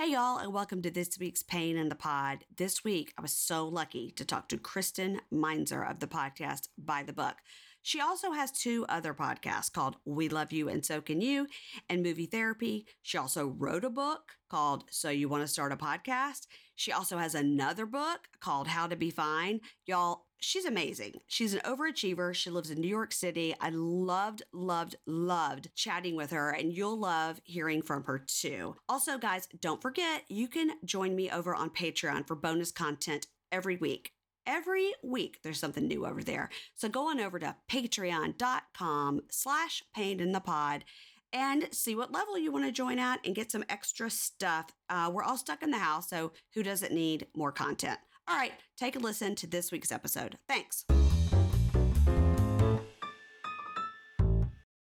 Hey, y'all, and welcome to this week's Pain in the Pod. This week, I was so lucky to talk to Kristen Meinzer of the podcast By the Book. She also has two other podcasts called We Love You and So Can You and Movie Therapy. She also wrote a book called So You Want to Start a Podcast. She also has another book called How to Be Fine. Y'all, she's amazing. She's an overachiever. She lives in New York City. I loved, loved, loved chatting with her, and you'll love hearing from her too. Also, guys, don't forget you can join me over on Patreon for bonus content every week. Every week there's something new over there. So go on over to patreon.com slash pain in the pod and see what level you want to join at and get some extra stuff. Uh, we're all stuck in the house, so who doesn't need more content? All right, take a listen to this week's episode. Thanks.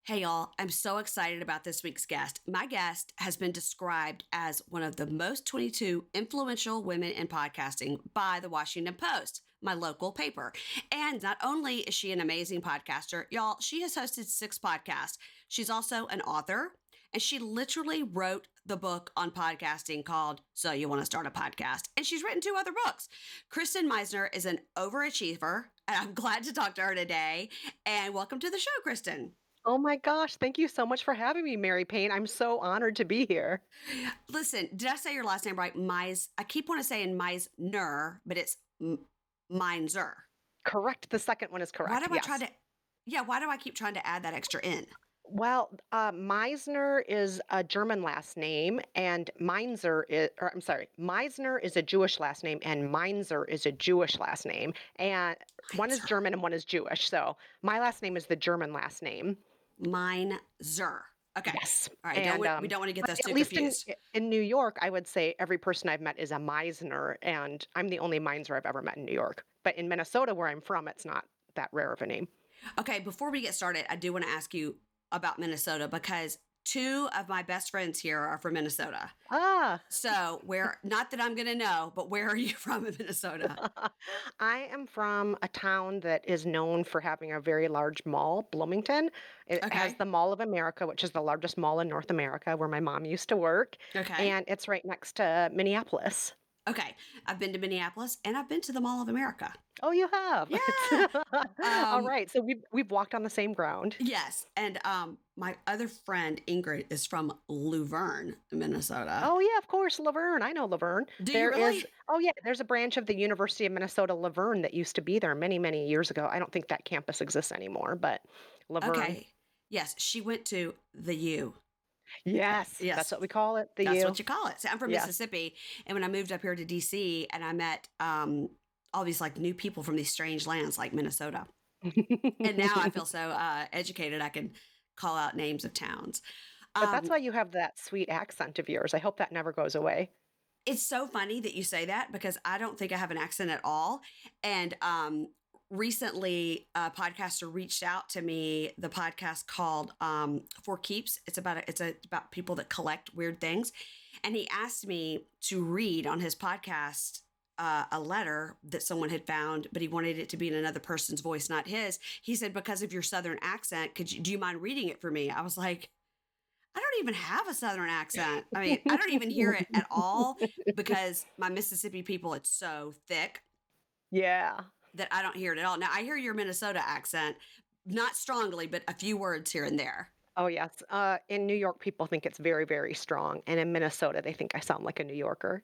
Hey, y'all, I'm so excited about this week's guest. My guest has been described as one of the most 22 influential women in podcasting by the Washington Post, my local paper. And not only is she an amazing podcaster, y'all, she has hosted six podcasts. She's also an author, and she literally wrote the book on podcasting called So You Want to Start a Podcast. And she's written two other books. Kristen Meisner is an overachiever, and I'm glad to talk to her today. And welcome to the show, Kristen. Oh my gosh, thank you so much for having me, Mary Payne. I'm so honored to be here. Listen, did I say your last name right? Meis. I keep wanting to say in Meisner, but it's M- Meinzer. Correct. The second one is correct. Why do I yes. try to? Yeah, why do I keep trying to add that extra in? Well, uh, Meisner is a German last name, and Meinzer is, or I'm sorry, Meisner is a Jewish last name, and Meinzer is a Jewish last name. And one is German and one is Jewish. So my last name is the German last name. Meinzer. Okay. Yes. All right. don't And we, we um, don't want to get those at least confused. in New York, I would say every person I've met is a Meisner, and I'm the only Meinzer I've ever met in New York. But in Minnesota, where I'm from, it's not that rare of a name. Okay, before we get started, I do want to ask you about Minnesota because two of my best friends here are from Minnesota. Ah, So, where, not that I'm going to know, but where are you from in Minnesota? I am from a town that is known for having a very large mall, Bloomington. It has the Mall of America, which is the largest mall in North America, where my mom used to work, Okay. and it's right next to Minneapolis. Okay. I've been to Minneapolis and I've been to the Mall of America. Oh, you have? Yeah. All Um, right. So we've we've walked on the same ground. yes. And um, my other friend, Ingrid, is from Luverne, Minnesota. Oh yeah, of course, Luverne. I know Luverne. do you There is really? oh yeah, there's a branch of the University of Minnesota Luverne that used to be there many, many years ago. I don't think that campus exists anymore, but Luverne. Okay. Yes. She went to the U. Yes, Yes. that's what we call it. The That's U. what you call it. So I'm from Yes. Mississippi, and when I moved up here to DC, and I met um, all these like new people from these strange lands like Minnesota, and now I feel so uh, educated. I can call out names of towns. But that's Um, why you have that sweet accent of yours. I hope that never goes away. it's so funny that you say that because I don't think I have an accent at all. And um, recently, a podcaster reached out to me. The podcast called um, For Keeps. It's about a, it's a, about people that collect weird things, and he asked me to read on his podcast. Uh, a letter that someone had found, but he wanted it to be in another person's voice, not his. He said, "Because of your southern accent, could you do you mind reading it for me?" I was like, I don't even have a southern accent. I mean, I don't even hear it at all because my Mississippi people, it's so thick Yeah. That I don't hear it at all. Now, I hear your Minnesota accent, not strongly, but a few words here and there. Oh, yes. Uh, in New York, people think it's very, very strong. And in Minnesota, they think I sound like a New Yorker.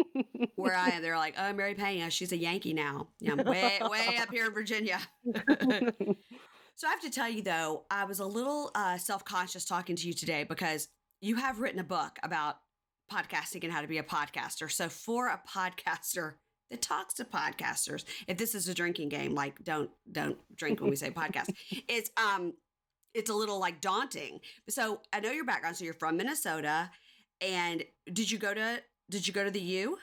Where I am, they're like, oh, Mary Payne, she's a Yankee now. Yeah, I'm way, way up here in Virginia. so I have to tell you, though, I was a little uh, self conscious talking to you today because you have written a book about podcasting and how to be a podcaster. So for a podcaster that talks to podcasters, if this is a drinking game, like don't don't drink when we say podcast, it's um it's a little like daunting. So I know your background. So you're from Minnesota, and did you go to did you go to the U?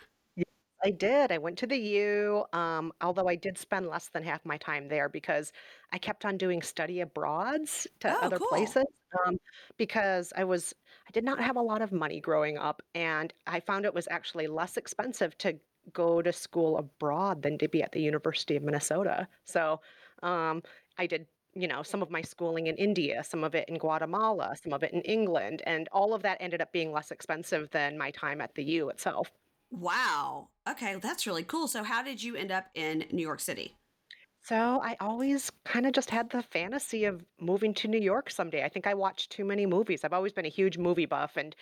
I did. I went to the U, um, although I did spend less than half my time there because I kept on doing study abroads to Oh, other cool. places. Um, because I was, I did not have a lot of money growing up, and I found it was actually less expensive to go to school abroad than to be at the University of Minnesota. So um, I did you know, some of my schooling in India, some of it in Guatemala, some of it in England, and all of that ended up being less expensive than my time at the U itself. Wow. Okay, that's really cool. So, how did you end up in New York City? So I always kind of just had the fantasy of moving to New York someday. I think I watched too many movies. I've always been a huge movie buff, and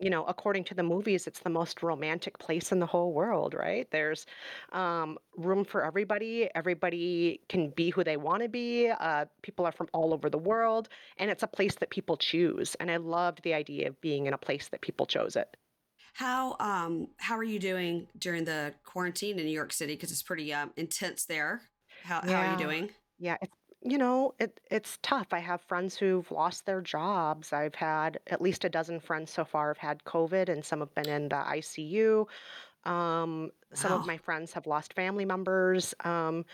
you know, according to the movies, it's the most romantic place in the whole world, right? There's um, room for everybody. Everybody can be who they want to be. Uh, people are from all over the world, and it's a place that people choose. And I loved the idea of being in a place that people chose it. How um how are you doing during the quarantine in New York City? Because it's pretty um, intense there. How how are you doing? Yeah, it's you know, it it's tough. I have friends who've lost their jobs. I've had at least a dozen friends so far have had COVID and some have been in the ICU. Um, some of my friends have lost family members. Um,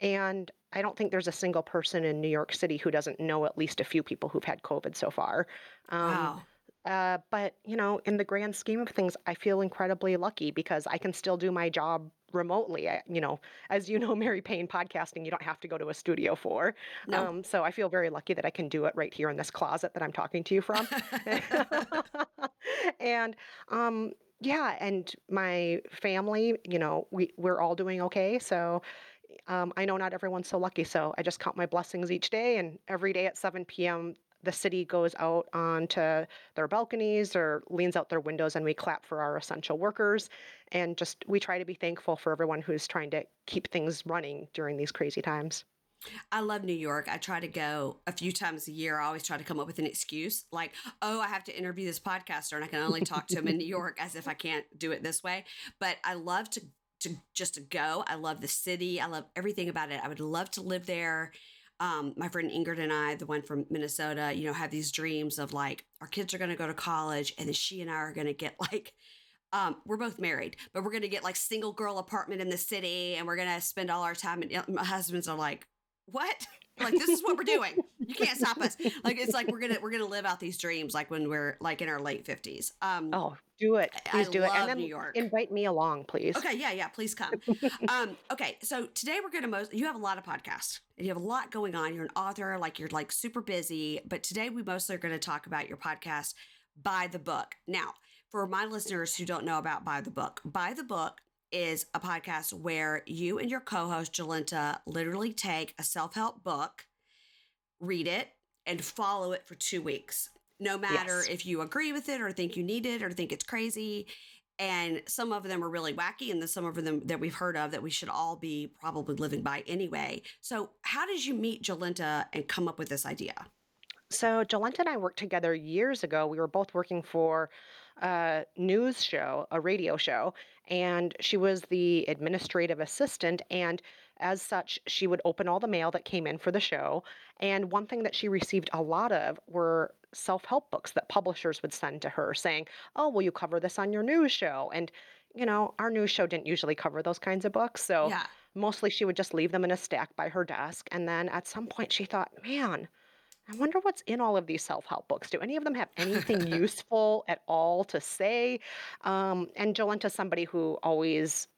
and I don't think there's a single person in New York City who doesn't know at least a few people who've had COVID so far. Um, Wow. uh, but you know, in the grand scheme of things, I feel incredibly lucky because I can still do my job remotely. I, you know, as you know, Mary Payne podcasting, you don't have to go to a studio for. No. Um, so I feel very lucky that I can do it right here in this closet that I'm talking to you from. and um, yeah, and my family, you know, we we're all doing okay. So um, I know not everyone's so lucky, so I just count my blessings each day. And every day at 7 p.m., the city goes out onto their balconies or leans out their windows, and we clap for our essential workers. And just we try to be thankful for everyone who's trying to keep things running during these crazy times. I love New York. I try to go a few times a year. I always try to come up with an excuse like, oh, I have to interview this podcaster and I can only talk to him in New York as if I can't do it this way. But I love to to just to go. I love the city. I love everything about it. I would love to live there. Um, my friend Ingrid and I, the one from Minnesota, you know, have these dreams of like our kids are going to go to college and then she and I are going to get like um, we're both married, but we're gonna get like single girl apartment in the city, and we're gonna spend all our time. And my husbands are like, "What? Like this is what we're doing? You can't stop us!" Like it's like we're gonna we're gonna live out these dreams like when we're like in our late fifties. Um, Oh, do it. I Please do it. And love New York. invite me along, please. Okay, yeah, yeah, please come. um, okay, so today we're gonna most you have a lot of podcasts and you have a lot going on. You're an author, like you're like super busy, but today we mostly are gonna talk about your podcast, By the Book. Now, for my listeners who don't know about By the Book, By the Book is a podcast where you and your co-host Jolenta literally take a self-help book read it and follow it for two weeks, no matter Yes. if you agree with it or think you need it or think it's crazy. And some of them are really wacky, and then some of them that we've heard of that we should all be probably living by anyway. So, how did you meet Jolenta and come up with this idea? So Jolenta and I worked together years ago. We were both working for a news show, a radio show, and she was the administrative assistant. And as such, she would open all the mail that came in for the show. And one thing that she received a lot of were self help books that publishers would send to her saying, Oh, will you cover this on your news show? And, you know, our news show didn't usually cover those kinds of books. So Yeah. mostly she would just leave them in a stack by her desk. And then at some point she thought, Man, I wonder what's in all of these self-help books. Do any of them have anything useful at all to say? Um, and Jolenta's somebody who always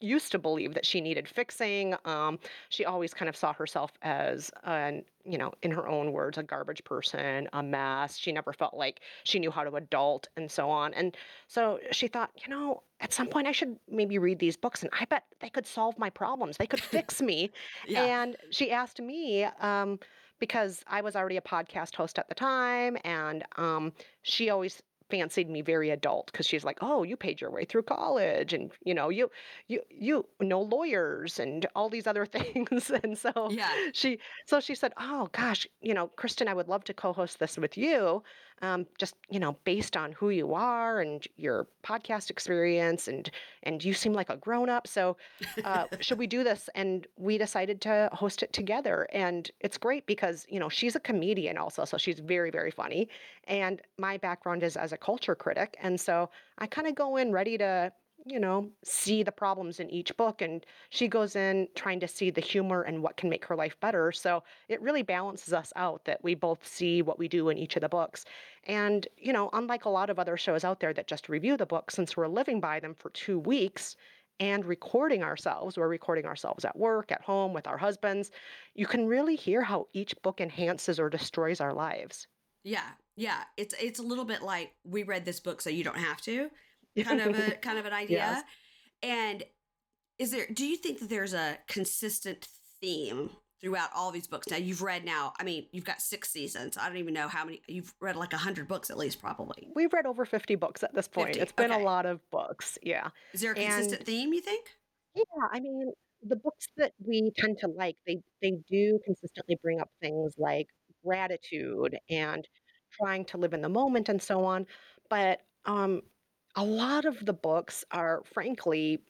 used to believe that she needed fixing. Um, she always kind of saw herself as an, you know, in her own words, a garbage person, a mess. She never felt like she knew how to adult and so on. And so she thought, you know, at some point I should maybe read these books and I bet they could solve my problems. They could fix me. Yeah. And she asked me, um, because I was already a podcast host at the time, and um, she always fancied me very adult because she's like, "Oh, you paid your way through college, and you know, you you you know lawyers and all these other things." and so Yeah. she so she said, "Oh gosh, you know, Kristen, I would love to co-host this with you, um, just you know, based on who you are and your podcast experience, and and you seem like a grown-up, so." uh, should we do this? And we decided to host it together. And it's great because, you know, she's a comedian also. So she's very, very funny. And my background is as a culture critic. And so I kind of go in ready to, you know, see the problems in each book. And she goes in trying to see the humor and what can make her life better. So it really balances us out that we both see what we do in each of the books. And, you know, unlike a lot of other shows out there that just review the book, since we're living by them for two weeks, and recording ourselves, we're recording ourselves at work, at home, with our husbands, you can really hear how each book enhances or destroys our lives. Yeah. Yeah. It's it's a little bit like we read this book so you don't have to. Kind of a kind of an idea. Yes. And is there do you think that there's a consistent theme throughout all these books? Now you've read now, I mean, you've got six seasons. I don't even know how many you've read like a hundred books at least probably. We've read over 50 books at this point. 50. It's been a lot of books. Yeah. Is there a And consistent theme, you think? yeah, I mean, the books that we tend to like, they they do consistently bring up things like gratitude and trying to live in the moment and so on. But um a lot of the books are frankly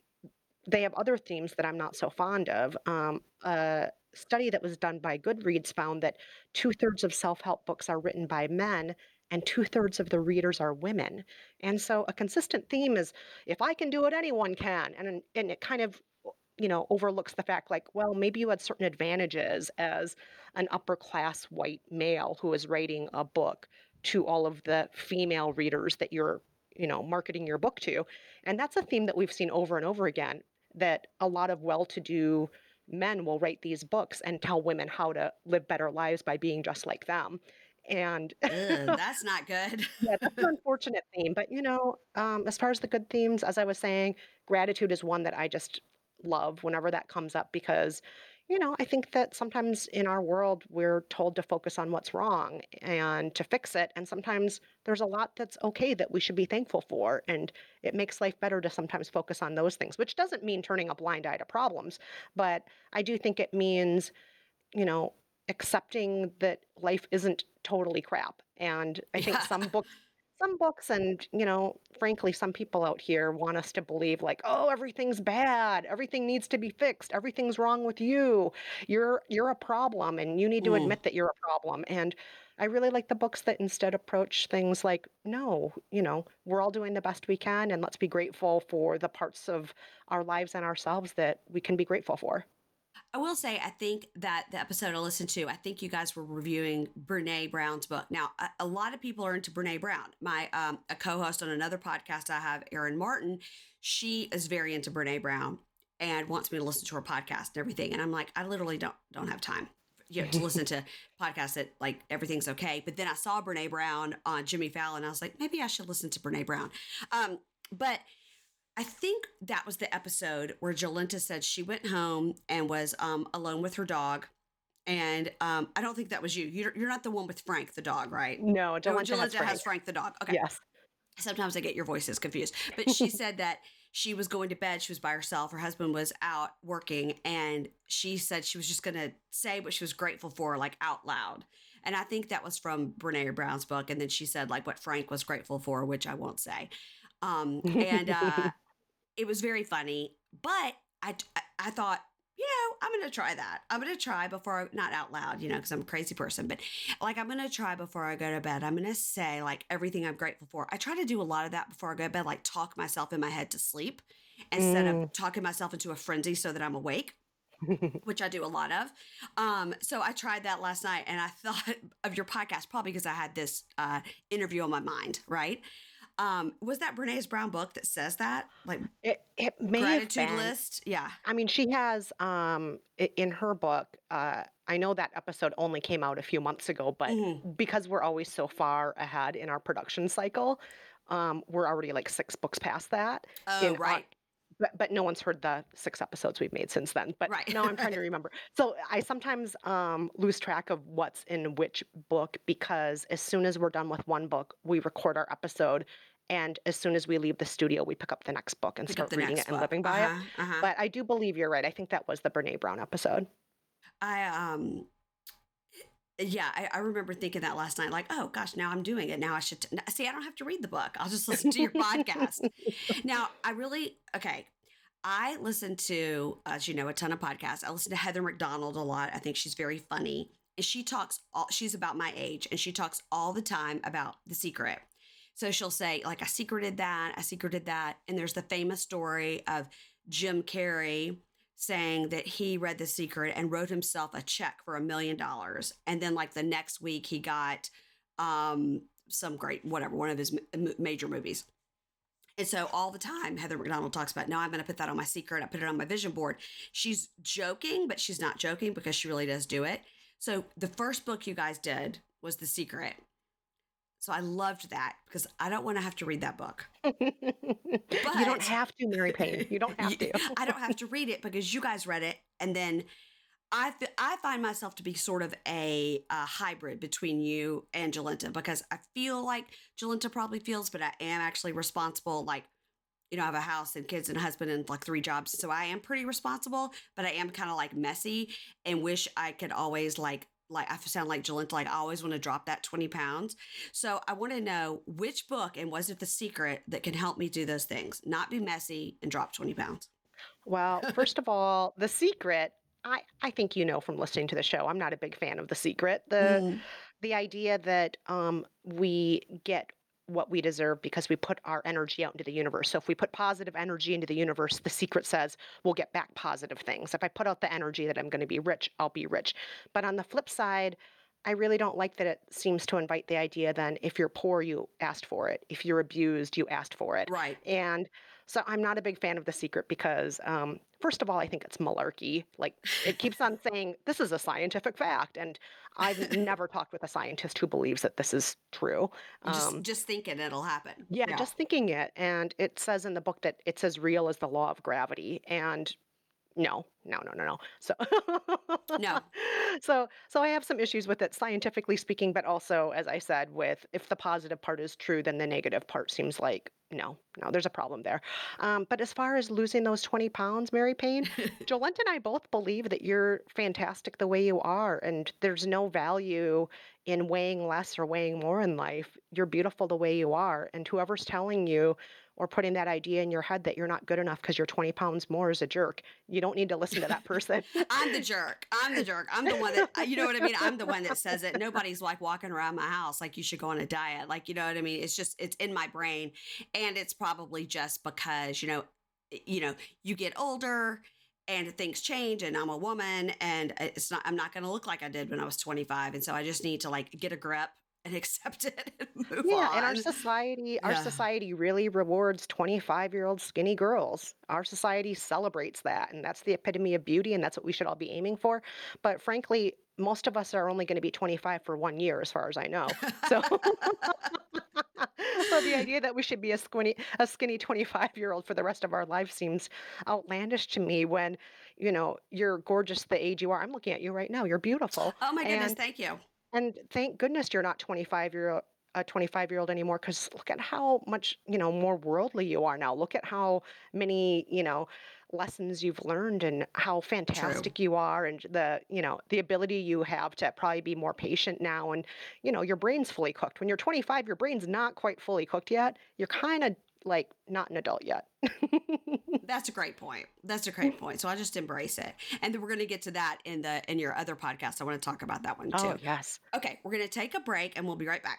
they have other themes that I'm not so fond of. Um, a study that was done by Goodreads found that two thirds of self help books are written by men and two thirds of the readers are women. And so a consistent theme is if I can do it, anyone can. And, and it kind of you know overlooks the fact like well maybe you had certain advantages as an upper class white male who is writing a book to all of the female readers that you're you know marketing your book to and that's a theme that we've seen over and over again that a lot of well-to-do men will write these books and tell women how to live better lives by being just like them and that's not good. yeah that's an unfortunate theme but you know um, as far as the good themes as i was saying gratitude is one that i just love whenever that comes up because you know i think that sometimes in our world we're told to focus on what's wrong and to fix it and sometimes there's a lot that's okay that we should be thankful for and it makes life better to sometimes focus on those things which doesn't mean turning a blind eye to problems but i do think it means you know accepting that life isn't totally crap and i think Yeah. some books some books and you know frankly some people out here want us to believe like oh everything's bad. Everything needs to be fixed. Everything's wrong with you. You're you're a problem and you need to Mm. admit that you're a problem. And i really like the books that instead approach things like no you know we're all doing the best we can and let's be grateful for the parts of our lives and ourselves that we can be grateful for I will say, I think that the episode I listened to, I think you guys were reviewing Brene Brown's book. Now, a, a lot of people are into Brene Brown. My um, a co-host on another podcast I have, Erin Martin, she is very into Brene Brown and wants me to listen to her podcast and everything. And I'm like, I literally don't don't have time. You know, to listen to podcasts that like everything's okay. But then I saw Brene Brown on Jimmy Fallon. I was like, maybe I should listen to Brene Brown. Um, but I think that was the episode where Jolenta said she went home and was um, alone with her dog. And um, I don't think that was you. You're, you're not the one with Frank, the dog, right? no No, Jolenta has Frank. has Frank, the dog. Okay. yes Sometimes I get your voices confused. But she said that she was going to bed. She was by herself. Her husband was out working. And she said she was just going to say what she was grateful for, like out loud. And I think that was from Brene Brown's book. And then she said, like, what Frank was grateful for, which I won't say. Um, and uh, it was very funny. But I, I thought, you know, I'm going to try that. I'm going to try before, I, not out loud, you know, because I'm a crazy person, but like I'm going to try before I go to bed. I'm going to say like everything I'm grateful for. I try to do a lot of that before I go to bed, like talk myself in my head to sleep instead of Mm. talking myself into a frenzy so that I'm awake which I do a lot of. Um, so I tried that last night and I thought of your podcast probably because I had this uh, interview on my mind, right? Um, was that Brene's Brown book that says that? Like it, it may gratitude have been. list? Yeah. I mean, she has um in her book. Uh, I know that episode only came out a few months ago, but Mhm. because we're always so far ahead in our production cycle, um, we're already like six books past that. Oh, right. But but no one's heard the six episodes we've made since then. But Right. no, I'm trying to remember. So I sometimes um, lose track of what's in which book because as soon as we're done with one book, we record our episode, and as soon as we leave the studio, we pick up the next book and Pick start reading it and book. living by it. Uh-huh, uh-huh. But I do believe you're right. I think that was the Brene Brown episode. I um yeah, I, I remember thinking that last night, like, oh gosh, now I'm doing it. Now I should t- see. I don't have to read the book. I'll just listen to your podcast. Now, I really okay. I listen to, as you know, a ton of podcasts. I listen to Heather McDonald a lot. I think she's very funny, and she talks. All, she's about my age, and she talks all the time about The Secret. So she'll say, like, I secreted that, I secreted that, and there's the famous story of Jim Carrey saying that he read The Secret and wrote himself a check for a million dollars, and then like the next week he got um some great whatever one of his m- major movies And so all the time, Heather McDonald talks about, no, I'm going to put that on my secret. I put it on my vision board. She's joking, but she's not joking because she really does do it. So the first book you guys did was The Secret. So I loved that because I don't want to have to read that book. but you don't have to, Mary Payne. You don't have to. I don't have to read it because you guys read it. And then I, I find myself to be sort of a, a hybrid between you and Jolenta because I feel like Jolenta probably feels, but I am actually responsible. Like, you know, I have a house and kids and a husband and like three jobs. So I am pretty responsible, but I am kind of like messy and wish I could always like like I sound like Jolenta, like I always want to drop that 20 pounds. So I want to know which book and was it the secret that can help me do those things, not be messy and drop 20 pounds? Well, first of all, The Secret, I, I think you know from listening to the show, I'm not a big fan of The Secret. The Mm, the idea that um, we get what we deserve because we put our energy out into the universe. So if we put positive energy into the universe, the secret says we'll get back positive things. If I put out the energy that I'm going to be rich, I'll be rich. But on the flip side, I really don't like that it seems to invite the idea then if you're poor, you asked for it. If you're abused, you asked for it. right. And so I'm not a big fan of The Secret because, um, first of all, I think it's malarkey. Like it keeps on saying this is a scientific fact, and I've never talked with a scientist who believes that this is true. just Um, just thinking it'll happen. yeah, Yeah. just thinking it, and it says in the book that it's as real as the law of gravity, and no, no, no, no, no. So, No. so, so I have some issues with it scientifically speaking, but also, as I said, with if the positive part is true, then the negative part seems like no, no, there's a problem there. Um, but as far as losing those 20 pounds, Mary Payne, Jolenta and I both believe that you're fantastic the way you are, and there's no value in weighing less or weighing more in life. You're beautiful the way you are, and whoever's telling you or putting that idea in your head that you're not good enough because you're 20 pounds more is a jerk. You don't need to listen to that person. I'm the jerk. I'm the jerk. I'm the one that uh, you know what I mean. I'm the one that says it. Nobody's like walking around my house like you should go on a diet. Like you know what I mean. It's just it's in my brain, and it's probably just because you know, you know, you get older and things change, and I'm a woman, and it's not. I'm not going to look like I did when I was 25, and so I just need to like get a grip and accept it and move Yeah, and our on. society, our society really rewards 25-year-old skinny girls. Our society celebrates that, and that's the epitome of beauty, and that's what we should all be aiming for. But frankly, most of us are only going to be 25 for one year, as far as I know. So, so the idea that we should be a skinny, a skinny 25-year-old for the rest of our life seems outlandish to me. When, you know, you're gorgeous the age you are. I'm looking at you right now. You're beautiful, oh my goodness, and thank you. And thank goodness you're not 25 year old a 25 year old anymore because look at how much you know more worldly you are now. Look at how many you know lessons you've learned and how True. fantastic you are and the you know the ability you have to probably be more patient now. And you know your brain's fully cooked. When you're 25 your brain's not quite fully cooked yet. You're kind of like not an adult yet That's a great point. That's a great point. So I just embrace it. And then we're going to get to that in the in your other podcast. I want to talk about that one oh, too. Oh, yes Okay, we're going to take a break and we'll be right back.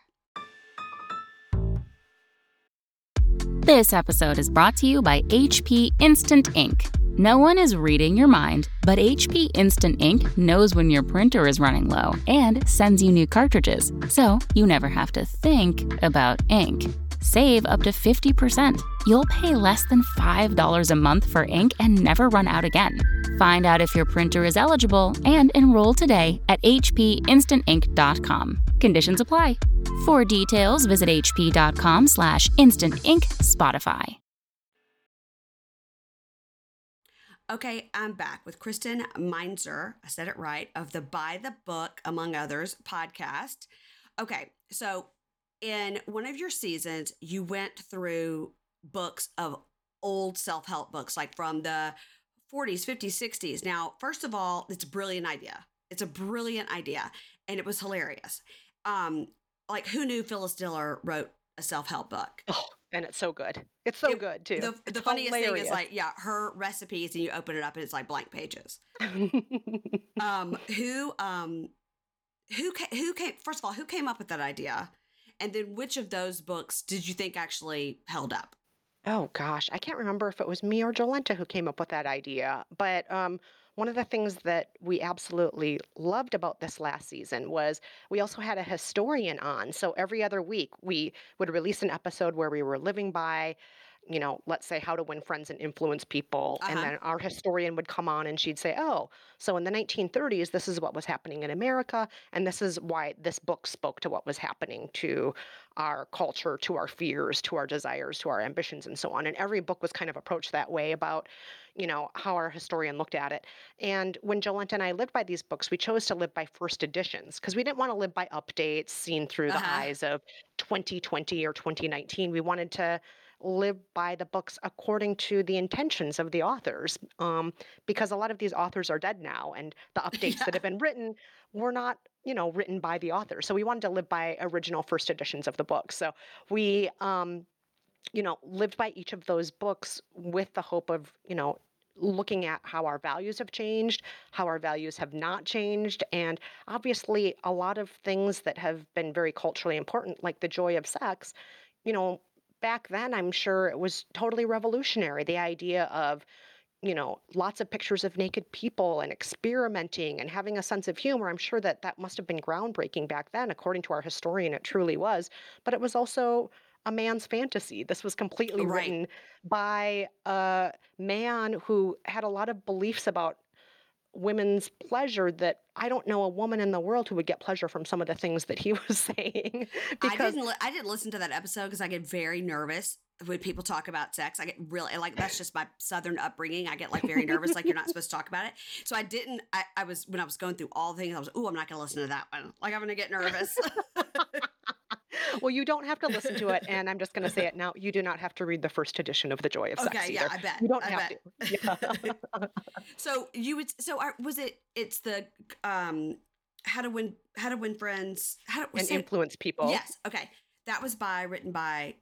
This episode is brought to you by HP Instant Ink. No one is reading your mind, but HP Instant Ink knows when your printer is running low and sends you new cartridges, so you never have to think about ink. Save up to 50%. You'll pay less than $5 a month for ink and never run out again. Find out if your printer is eligible and enroll today at hpinstantink.com. Conditions apply. For details, visit hp.com slash instantink Spotify. Okay, I'm back with Kristen Meinzer. I said it right of the By the Book, among others, podcast. Okay, so in one of your seasons, you went through books of old self help books, like from the 40s, 50s, 60s. Now, first of all, it's a brilliant idea. It's a brilliant idea, and it was hilarious. Um, like, who knew Phyllis Diller wrote a self help book? oh and it's so good it's so It- good too The, the funniest thing is like, yeah, her recipes, and you open it up, and it's like blank pages. um who um who ca- who came first of all who came up with that idea and then which of those books did you think actually held up Oh gosh, I can't remember if it was me or Jolenta who came up with that idea. But um, one of the things that we absolutely loved about this last season was we also had a historian on. So every other week we would release an episode where we were living by you know, let's say how to win friends and influence people. And Uh-huh. then our historian would come on and she'd say, oh, so in the 1930s, this is what was happening in America. And this is why this book spoke to what was happening to our culture, to our fears, to our desires, to our ambitions, and so on. And every book was kind of approached that way about, you know, how our historian looked at it. And when Jolenta and I lived by these books, we chose to live by first editions because we didn't want to live by updates seen through the Uh-huh. eyes of 2020 or 2019. We wanted to live by the books according to the intentions of the authors um, because a lot of these authors are dead now and the updates Yeah. that have been written were not you know written by the author so we wanted to live by original first editions of the book so we um, you know lived by each of those books with the hope of you know looking at how our values have changed how our values have not changed and obviously a lot of things that have been very culturally important like the joy of sex you know back then i'm sure it was totally revolutionary the idea of you know lots of pictures of naked people and experimenting and having a sense of humor i'm sure that that must have been groundbreaking back then according to our historian it truly was but it was also a man's fantasy this was completely Right. written by a man who had a lot of beliefs about women's pleasure that I don't know a woman in the world who would get pleasure from some of the things that he was saying. I didn't. Li- I didn't listen to that episode because I get very nervous when people talk about sex. I get really like that's just my southern upbringing. I get like very nervous, like you're not supposed to talk about it. So I didn't. I, I was when I was going through all the things. I was, oh, I'm not going to listen to that one. Like I'm going to get nervous. well, you don't have to listen to it, and I'm just going to say it now. You do not have to read the first edition of The Joy of Sex okay, yeah, either. I bet. You don't I have bet. to. Yeah. So you would. So are, was it? It's the um, how to win, how to win friends, how to and influence people. Yes. Okay. That was by written by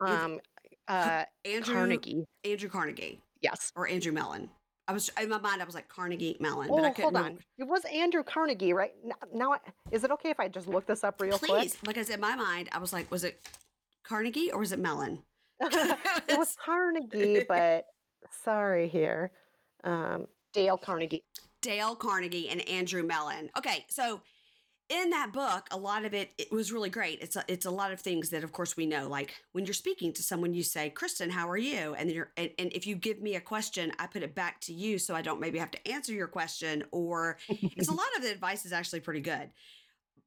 Um, uh, Andrew Carnegie. Andrew Carnegie Yes. or Andrew Mellon. I was in my mind. I was like Carnegie Mellon, Oh, but I couldn't hold on. It was Andrew Carnegie, right? Now, I- is it okay if I just look this up real quick? Please, because in my mind, I was like, was it Carnegie or was it Mellon? it was Carnegie, but sorry here. Um, Dale Carnegie. Dale Carnegie and Andrew Mellon. Okay, so in that book, a lot of it it was really great. It's a, it's a lot of things that, of course, we know. Like when you're speaking to someone, you say, "Kristen, how are you?" And then you're and, and if you give me a question, I put it back to you, so I don't maybe have to answer your question. Or it's a lot of the advice is actually pretty good.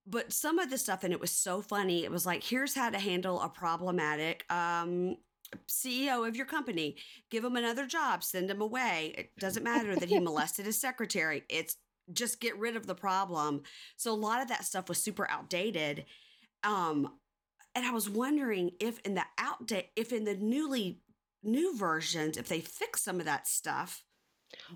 But some of the stuff and it was so funny. It was like, here's how to handle a problematic um, CEO of your company. Give him another job, send him away. It doesn't matter that he molested his secretary. It's just get rid of the problem. So a lot of that stuff was super outdated. Um, and I was wondering if in the outdate, if in the newly new versions, if they fix some of that stuff,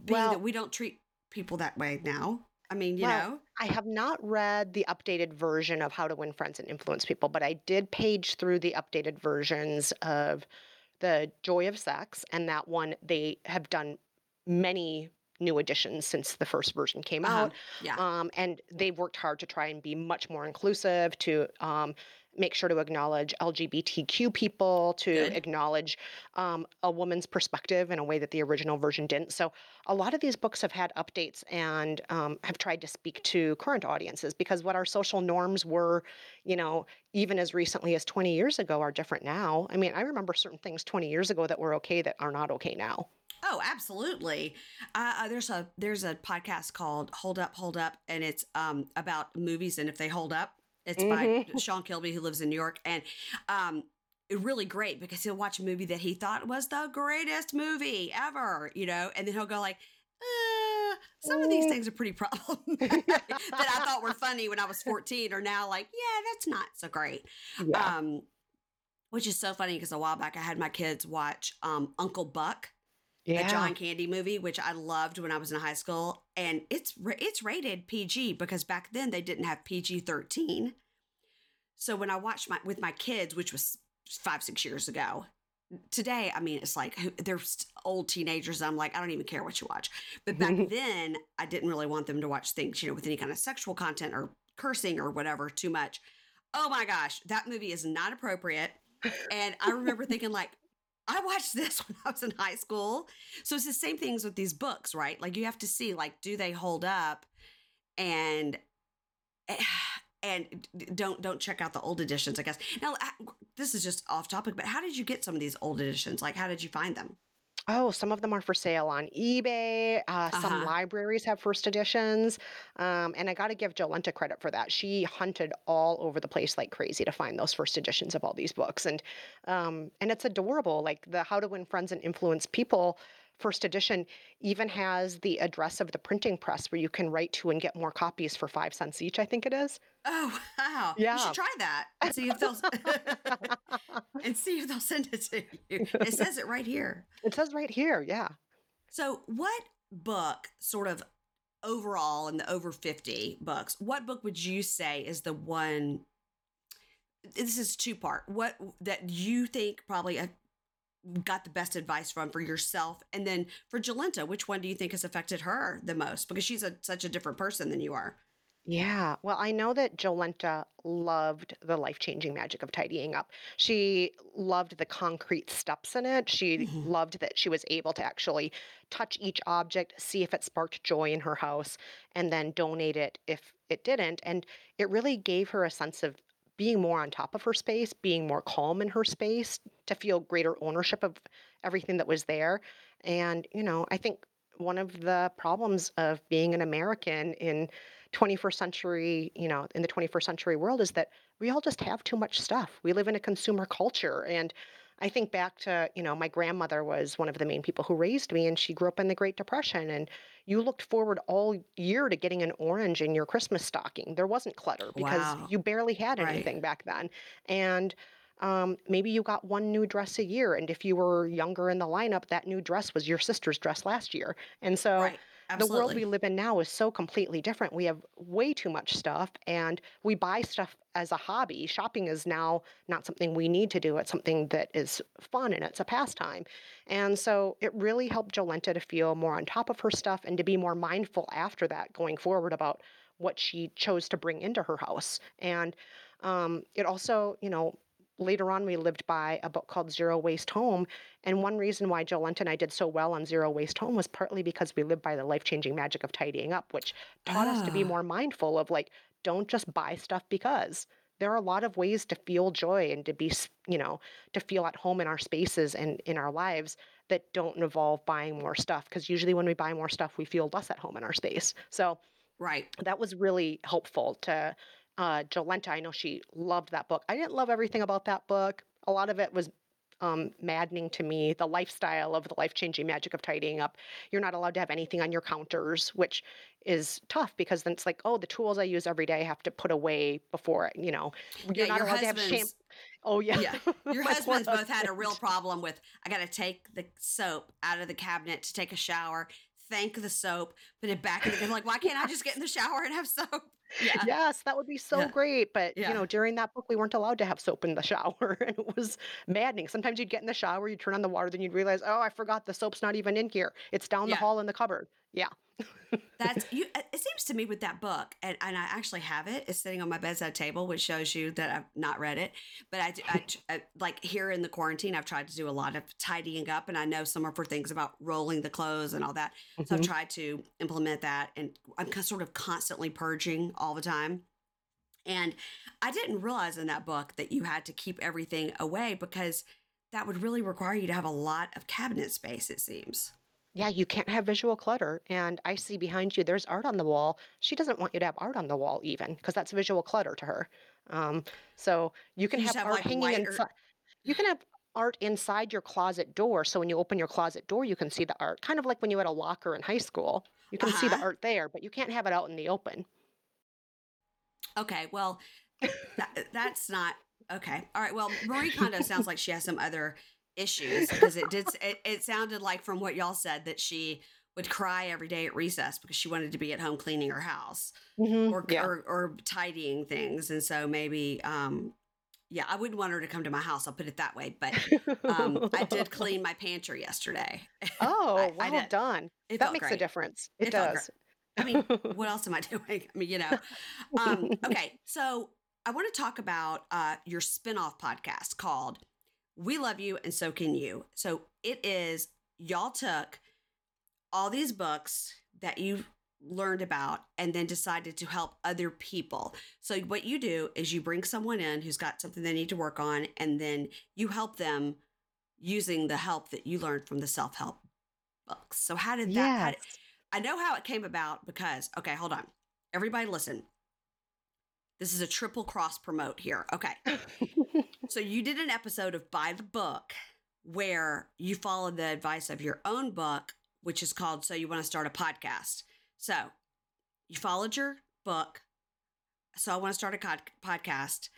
being Well- that we don't treat people that way now. I mean, you Well, know, I have not read the updated version of How to Win Friends and Influence People, but I did page through the updated versions of The Joy of Sex, and that one they have done many new editions since the first version came Uh-huh. out. yeah. Um, and they've worked hard to try and be much more inclusive, to um, make sure to acknowledge LGBTQ people, to Good. acknowledge um, a woman's perspective in a way that the original version didn't. So a lot of these books have had updates and um, have tried to speak to current audiences because what our social norms were, you know, even as recently as 20 years ago are different now. I mean, I remember certain things 20 years ago that were okay that are not okay now. Oh, absolutely. Uh, uh, there's a there's a podcast called Hold Up, Hold Up, and it's um about movies and if they hold up. It's by Sean Kilby who lives in New York, and um, really great because he'll watch a movie that he thought was the greatest movie ever, you know, and then he'll go like. Uh, some of these Mm. things are pretty problematic that I thought were funny when I was 14 are now like, yeah, that's not so great. Yeah. Um, which is so funny because a while back I had my kids watch um, Uncle Buck, yeah. the John Candy movie, which I loved when I was in high school, and it's it's rated PG because back then they didn't have PG thirteen. So when I watched my with my kids, which was five six years ago, today I mean it's like they're old teenagers. I'm like I don't even care what you watch, but back then I didn't really want them to watch things you know with any kind of sexual content or cursing or whatever too much. Oh my gosh, that movie is not appropriate. And I remember thinking like, I watched this when I was in high school. So it's the same things with these books, right? Like you have to see like, do they hold up? And and don't don't check out the old editions. I guess now this is just off topic, but how did you get some of these old editions? Like, how did you find them? Oh, some of them are for sale on eBay. Uh, some Uh-huh. libraries have first editions. Um, and I got to give Jolenta credit for that. She hunted all over the place like crazy to find those first editions of all these books. And um, and it's adorable. Like the How to Win Friends and Influence People first edition even has the address of the printing press where you can write to and get more copies for five cents each, I think it is. Oh wow! You Yeah. should try that and see if they'll and see if they'll send it to you. It says it right here. It says right here, yeah. So, what book, sort of overall in the over 50 books, what book would you say is the one? This is two part. What that you think probably got the best advice from for yourself? And then for Jolenta, which one do you think has affected her the most? Because she's a, such a different person than you are. Yeah, well, I know that Jolenta loved the life-changing magic of tidying up. She loved the concrete steps in it. She Mhm. loved that she was able to actually touch each object, see if it sparked joy in her house, and then donate it if it didn't. And it really gave her a sense of being more on top of her space, being more calm in her space, to feel greater ownership of everything that was there. And, you know, I think one of the problems of being an American in 21st century, you know, in the 21st century world is that we all just have too much stuff. We live in a consumer culture. And I think back to, you know, my grandmother was one of the main people who raised me, and she grew up in the Great Depression. And you looked forward all year to getting an orange in your Christmas stocking. There wasn't clutter because Wow. you barely had Right. anything back then. And um, maybe you got one new dress a year. And if you were younger in the lineup, that new dress was your sister's dress last year. And so, right. The world we live in now is so completely different. We have way too much stuff and we buy stuff as a hobby. Shopping is now not something we need to do, it's something that is fun and it's a pastime. And so it really helped Jolenta to feel more on top of her stuff and to be more mindful after that going forward about what she chose to bring into her house. And um, it also, you know, later on we lived by a book called Zero Waste Home. And one reason why Jolenta and I did so well on Zero Waste Home was partly because we lived by the life changing magic of tidying up, which taught us to be Ah. more mindful of like, don't just buy stuff because. There are a lot of ways to feel joy and to be, you know, to feel at home in our spaces and in our lives that don't involve buying more stuff. Because usually when we buy more stuff, we feel less at home in our space. So right. that was really helpful to uh, Jolenta. I know she loved that book. I didn't love everything about that book. A lot of it was um, maddening to me. The lifestyle of the life changing magic of tidying up. You're not allowed to have anything on your counters, which is tough because then it's like, oh, the tools I use every day I have to put away before, you know, you're yeah, not your allowed to have shampoo. husband's Oh, yeah. Yeah. Your husband's both had a real problem with I got to take the soap out of the cabinet to take a shower, thank the soap, put it back in the. Like, why can't I just get in the shower and have soap? Yeah. Yes, that would be so Yeah. great. But Yeah. you know, during that book, we weren't allowed to have soap in the shower, and it was maddening. Sometimes you'd get in the shower, you'd turn on the water, then you'd realize, oh, I forgot the soap's not even in here. It's down the hall in the cupboard. Yeah. That's you. It seems to me with that book, and, and I actually have it. It's sitting on my bedside table, which shows you that I've not read it. But I, I, I like here in the quarantine, I've tried to do a lot of tidying up, and I know some are for things about rolling the clothes and all that. So I've Mhm. tried to implement that, and I'm sort of constantly purging all the time. And I didn't realize in that book that you had to keep everything away because that would really require you to have a lot of cabinet space. It seems. Yeah, you can't have visual clutter. And I see behind you, there's art on the wall. She doesn't want you to have art on the wall, even because that's visual clutter to her. Um, so you can You have have, art like, hanging inside. You can have art inside your closet door. So when you open your closet door, you can see the art, kind of like when you had a locker in high school. You can see the Uh-huh. art there, but you can't have it out in the open. Okay, well, that, that's not okay. All right, well, Marie Kondo sounds like she has some other issues because it did. It, it sounded like from what y'all said that she would cry every day at recess because she wanted to be at home cleaning her house Mhm, or yeah. or, or tidying things, and so maybe. um yeah, I wouldn't want her to come to my house. I'll put it that way. But um, I did clean my pantry yesterday. Oh, I- I well did. done. It That makes a difference. It, It does. I mean, what else am I doing? I mean, you know. Um, okay, so I want to talk about uh, your spinoff podcast called "We Love You and So Can You." So it is y'all took all these books that you've learned about and then decided to help other people. So what you do is you bring someone in who's got something they need to work on and then you help them using the help that you learned from the self-help books. So how did that how did, Yes. I know how it came about because okay, hold on. Everybody listen. This is a triple cross promote here. Okay. So you did an episode of By the Book where you followed the advice of your own book, which is called So You Want to Start a Podcast. So you followed your book. So I want to start a cod- podcast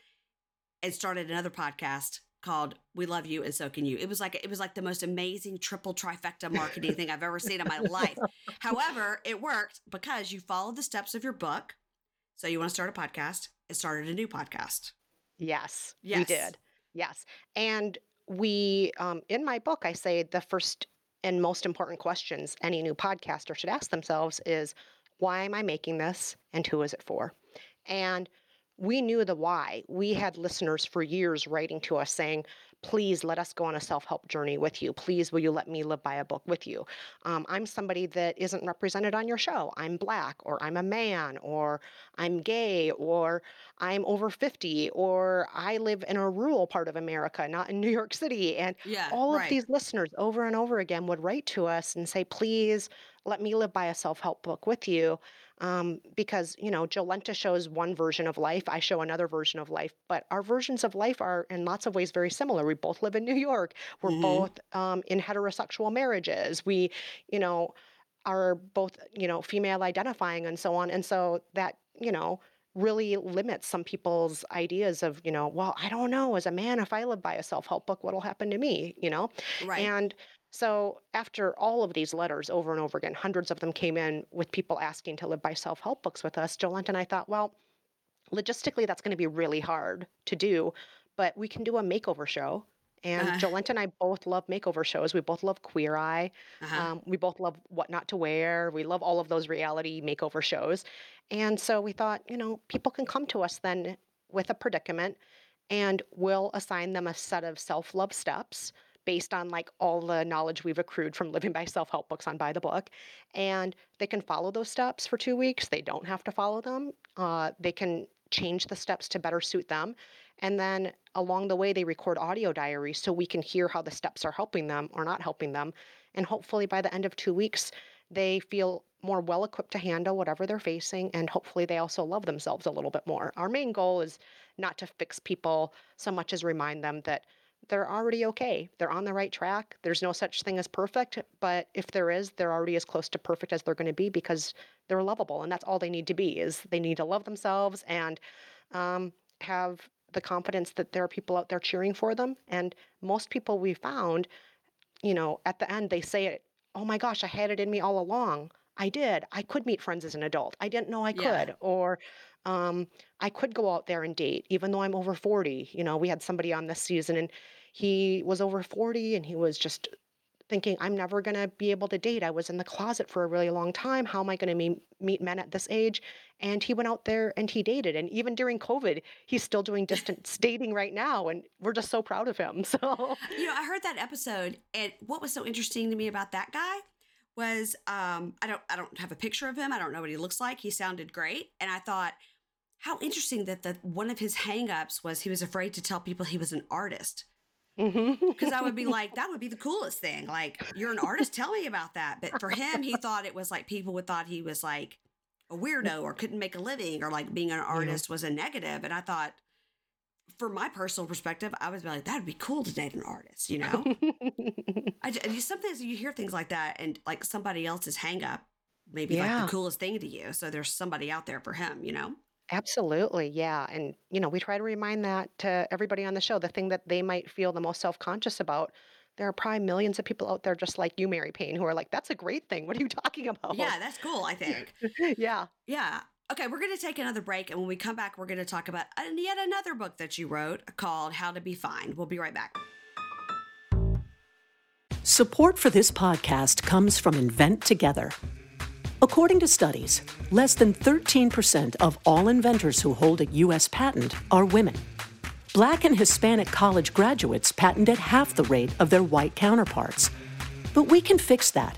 and started another podcast called We Love You and So Can You. It was like it was like the most amazing triple trifecta marketing thing I've ever seen in my life. However, it worked because you followed the steps of your book. So you want to start a podcast It started a new podcast. Yes, yes. we did. Yes. And we, um, in my book, I say the first and most important questions any new podcaster should ask themselves is why am I making this and who is it for? And we knew the why. We had listeners for years writing to us saying, please let us go on a self help journey with you. Please, will you let me live by a book with you? Um, I'm somebody that isn't represented on your show. I'm black, or I'm a man, or I'm gay, or I'm over 50, or I live in a rural part of America, not in New York City. And Yeah. all of right. these listeners over and over again would write to us and say, please let me live by a self help book with you. Um, because, you know, Jolenta shows one version of life, I show another version of life, but our versions of life are in lots of ways very similar. We both live in New York, we're Mhm. both um, in heterosexual marriages, we, you know, are both, you know, female identifying and so on. And so that, you know, really limits some people's ideas of, you know, well, I don't know, as a man, if I live by a self help book, what'll happen to me, you know? Right. And so after all of these letters over and over again, hundreds of them came in with people asking to live by self help books with us. Jolenta and I thought, well, logistically, that's going to be really hard to do, but we can do a makeover show. And Uh-huh. Jolenta and I both love makeover shows. We both love Queer Eye. uh-huh. Um, we both love What Not to Wear. We love all of those reality makeover shows. And so we thought, you know, people can come to us then with a predicament and we'll assign them a set of self love steps based on like all the knowledge we've accrued from living by self help books on By the Book. And they can follow those steps for two weeks. They don't have to follow them. Uh, they can change the steps to better suit them. And then along the way, they record audio diaries so we can hear how the steps are helping them or not helping them. And hopefully, by the end of two weeks, they feel more well equipped to handle whatever they're facing. And hopefully, they also love themselves a little bit more. Our main goal is not to fix people so much as remind them that they're already okay. They're on the right track. There's no such thing as perfect, but if there is, they're already as close to perfect as they're going to be because they're lovable, and that's all they need to be. Is they need to love themselves and um, have the confidence that there are people out there cheering for them. And most people we found, you know, at the end they say it, "Oh my gosh, I had it in me all along. I did. I could meet friends as an adult. I didn't know I Yeah. could." Or um, I could go out there and date, even though I'm over 40. You know, we had somebody on this season and he was over 40 and he was just thinking, I'm never going to be able to date. I was in the closet for a really long time. How am I going to meet, meet men at this age? And he went out there and he dated. And even during COVID, he's still doing distance dating right now. And we're just so proud of him. So, You know, I heard that episode, and what was so interesting to me about that guy was um, I don't I don't have a picture of him. I don't know what he looks like. He sounded great, and I thought how interesting that the one of his hangups was he was afraid to tell people he was an artist. Because I would be like, that would be the coolest thing. Like, you're an artist, tell me about that. But for him, he thought it was like people would thought he was like a weirdo or couldn't make a living or like being an artist was a negative. And I thought, for my personal perspective, I was like, that'd be cool to date an artist, you know? I sometimes you hear things like that and like somebody else's hang up maybe like the coolest thing to you. So there's somebody out there for him, you know? Absolutely, yeah. And, you know, we try to remind that to everybody on the show, the thing that they might feel the most self conscious about. There are probably millions of people out there just like you, Mary Payne, who are like, that's a great thing. What are you talking about? Yeah, that's cool, I think. yeah. Yeah. Okay, we're going to take another break. And when we come back, we're going to talk about yet another book that you wrote called How to Be Fine. We'll be right back. Support for this podcast comes from Invent Together. According to studies, less than 13% of all inventors who hold a U.S. patent are women. Black and Hispanic college graduates patent at half the rate of their white counterparts. But we can fix that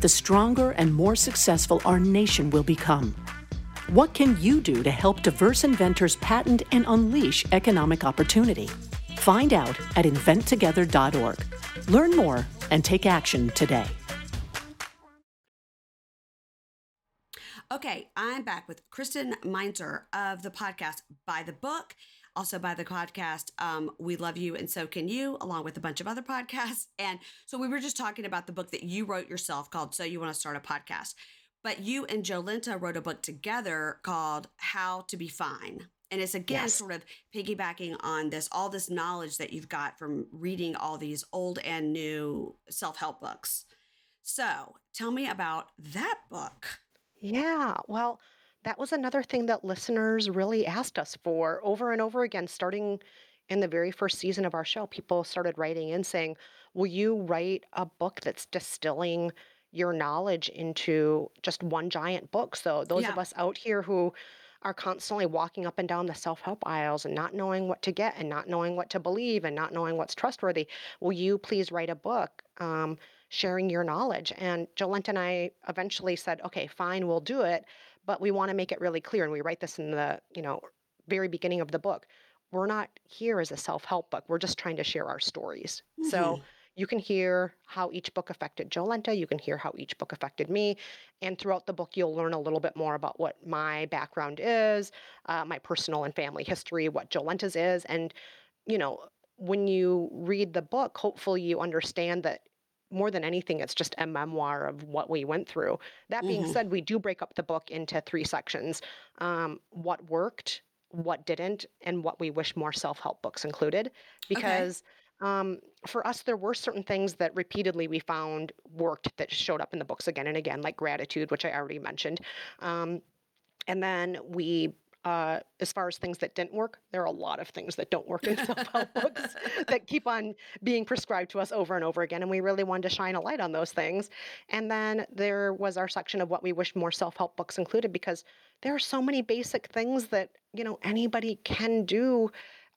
the stronger and more successful our nation will become. What can you do to help diverse inventors patent and unleash economic opportunity? Find out at inventtogether.org. Learn more and take action today. Okay, I'm back with Kristen Meinzer of the podcast By the Book, also by the podcast um, We Love You and So Can You, along with a bunch of other podcasts. And so we were just talking about the book that you wrote yourself called So You Want to Start a Podcast. But you and Jolenta wrote a book together called How to Be Fine. And it's again Yes. sort of piggybacking on this, all this knowledge that you've got from reading all these old and new self help books. So tell me about that book. Yeah, well, that was another thing that listeners really asked us for over and over again, starting in the very first season of our show. People started writing in saying, Will you write a book that's distilling your knowledge into just one giant book? So, those of us out here who are constantly walking up and down the self help aisles and not knowing what to get and not knowing what to believe and not knowing what's trustworthy, will you please write a book? Um, sharing your knowledge. And Jolenta and I eventually said, okay, fine, we'll do it, but we want to make it really clear. And we write this in the, you know, very beginning of the book. We're not here as a self-help book. We're just trying to share our stories. So Mhm. you can hear how each book affected Jolenta. You can hear how each book affected me. And throughout the book, you'll learn a little bit more about what my background is, uh, my personal and family history, what Jolenta's is. And, you know, when you read the book, hopefully you understand that more than anything, it's just a memoir of what we went through. That being Mhm. said, we do break up the book into three sections um, what worked, what didn't, and what we wish more self help books included. Because um, for us, there were certain things that repeatedly we found worked that showed up in the books again and again, like gratitude, which I already mentioned. Um, and then we, uh, as far as things that didn't work, there are a lot of things that don't work in self help books that keep on being prescribed to us over and over again. And we really wanted to shine a light on those things. And then there was our section of what we wish more self help books included because there are so many basic things that, you know, anybody can do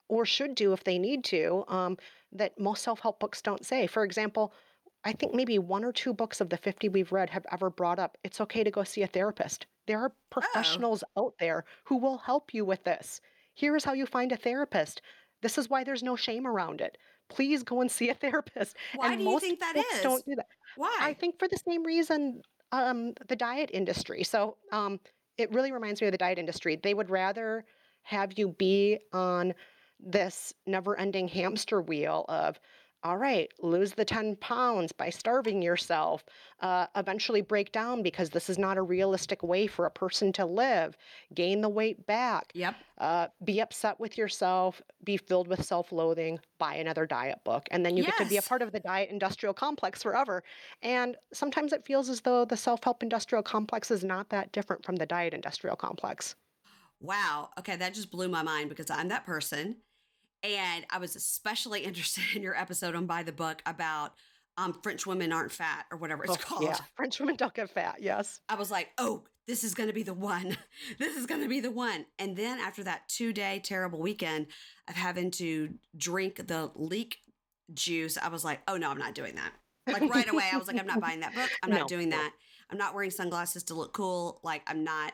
or should do if they need to um, that most self help books don't say. For example, I think maybe one or two books of the 50 we've read have ever brought up it's okay to go see a therapist. There are professionals out there who will help you with this. Here is how you find a therapist. This is why there's no shame around it. Please go and see a therapist. Why and do you think that books don't do that. Why? I think for the same reason, um, the diet industry. So um, it really reminds me of the diet industry. They would rather have you be on this never ending hamster wheel of, all right, lose the 10 pounds by starving yourself, uh, eventually break down because this is not a realistic way for a person to live, gain the weight back, Yep. uh, be upset with yourself, be filled with self loathing, buy another diet book. And then you get to be a part of the diet industrial complex forever. And sometimes it feels as though the self help industrial complex is not that different from the diet industrial complex. Wow. Okay, that just blew my mind because I'm that person. And I was especially interested in your episode on By the Book about um, French women aren't fat or whatever it's Oh, called. Yeah, French women don't get fat. Yes. I was like, oh, this is going to be the one. this is going to be the one. And then after that two day terrible weekend of having to drink the leek juice, I was like, oh, no, I'm not doing that. Like right away, I was like, I'm not buying that book. I'm not doing no. that. I'm not wearing sunglasses to look cool. Like, I'm not,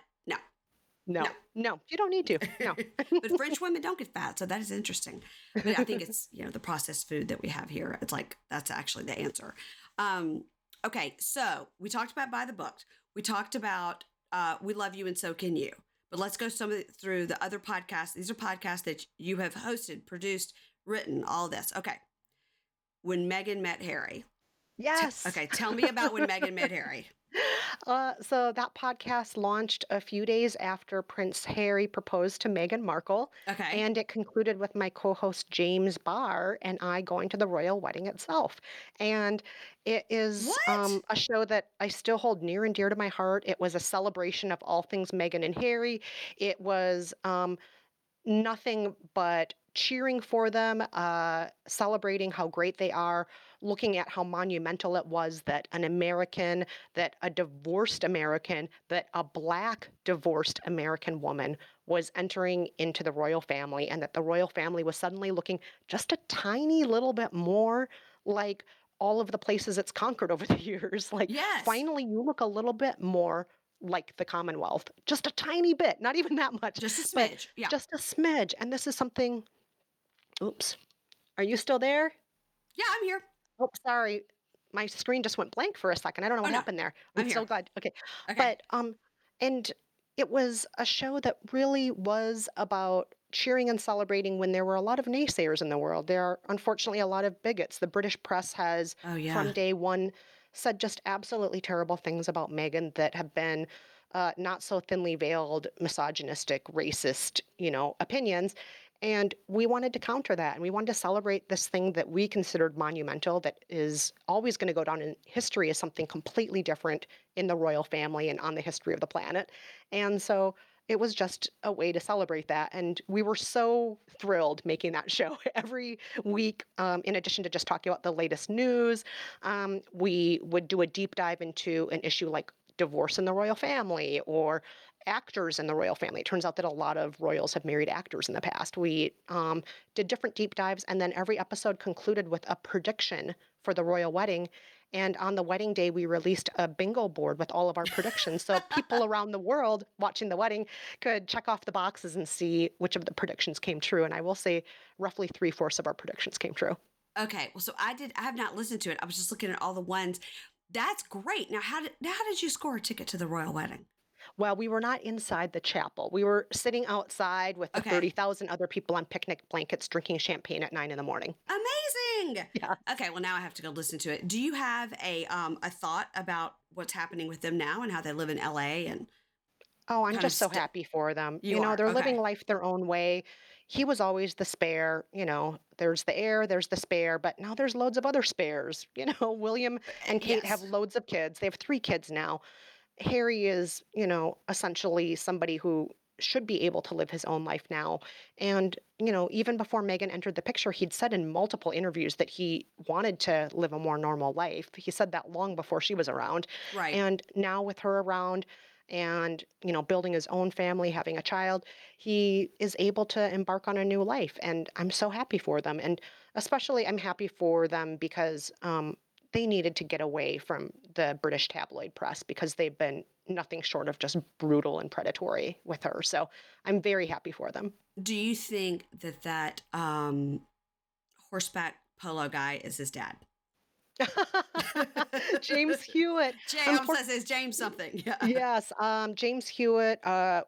no. No, no, you don't need to. No. but French women don't get fat, so that is interesting. But I think it's you know the processed food that we have here. It's like that's actually the answer. Um, okay, so we talked about by the book. We talked about uh, we love you and so can you. But let's go some of the, through the other podcasts. These are podcasts that you have hosted, produced, written, all this. Okay. When Meghan met Harry. T- yes. okay, tell me about when Meghan met Harry. Uh, so that podcast launched a few days after Prince Harry proposed to Meghan Markle, Okay. and it concluded with my co-host James Barr and I going to the royal wedding itself. And it is um, a show that I still hold near and dear to my heart. It was a celebration of all things Meghan and Harry. It was um, nothing but cheering for them, uh, celebrating how great they are, looking at how monumental it was that an American, that a divorced American, that a black divorced American woman was entering into the royal family, and that the royal family was suddenly looking just a tiny little bit more like all of the places it's conquered over the years. Like, Yes. finally, you look a little bit more like the Commonwealth, just a tiny bit, not even that much Just a smidge. Yeah. just a smidge. And this is something. Oops. Are you still there? yeah, I'm here. Oh, sorry. My screen just went blank for a second. I don't know Oh, what no. happened there. I'm I'm so glad. Okay. Okay. But um and it was a show that really was about cheering and celebrating when there were a lot of naysayers in the world. There are unfortunately a lot of bigots. The British press has oh yeah. from day one said just absolutely terrible things about Meghan that have been uh, not so thinly veiled, misogynistic, racist, you know, opinions. And we wanted to counter that. And we wanted to celebrate this thing that we considered monumental, that is always going to go down in history as something completely different in the royal family and on the history of the planet. And so it was just a way to celebrate that. And we were so thrilled making that show every week. Um, in addition to just talking about the latest news, um, we would do a deep dive into an issue like divorce in the royal family or actors in the royal family. It turns out that a lot of royals have married actors in the past. We um, did different deep dives, and then every episode concluded with a prediction for the royal wedding. And on the wedding day, we released a bingo board with all of our predictions. So people around the world watching the wedding could check off the boxes and see which of the predictions came true. And I will say, roughly three fourths of our predictions came true. Okay. Well, so I did. I have not listened to it. I was just looking at all the ones. That's great. Now, how did now how did you score a ticket to the royal wedding? Well, we were not inside the chapel. We were sitting outside with Okay. 30,000 other people on picnic blankets drinking champagne at nine in the morning. Amazing. Yeah. Okay. Well, now I have to go listen to it. Do you have a um a thought about what's happening with them now and how they live in L.A. and Oh, I'm just so st- happy for them. You You, know, are, they're living life their own way. He was always the spare, you know, there's the heir, there's the spare, but now there's loads of other spares. You know, William and Kate have loads of kids. They have three kids now. Harry is, you know, essentially somebody who should be able to live his own life now. And, you know, even before Meghan entered the picture, he'd said in multiple interviews that he wanted to live a more normal life. He said that long before she was around. right? And now with her around and, you know, building his own family, having a child, he is able to embark on a new life. And I'm so happy for them. And especially I'm happy for them because um, they needed to get away from the British tabloid press because they've been nothing short of just brutal and predatory with her. So I'm very happy for them. Do you think that that um horseback polo guy is his dad? James Hewitt. James Unfor- says James something. Yeah. yes, um, James Hewitt. Uh,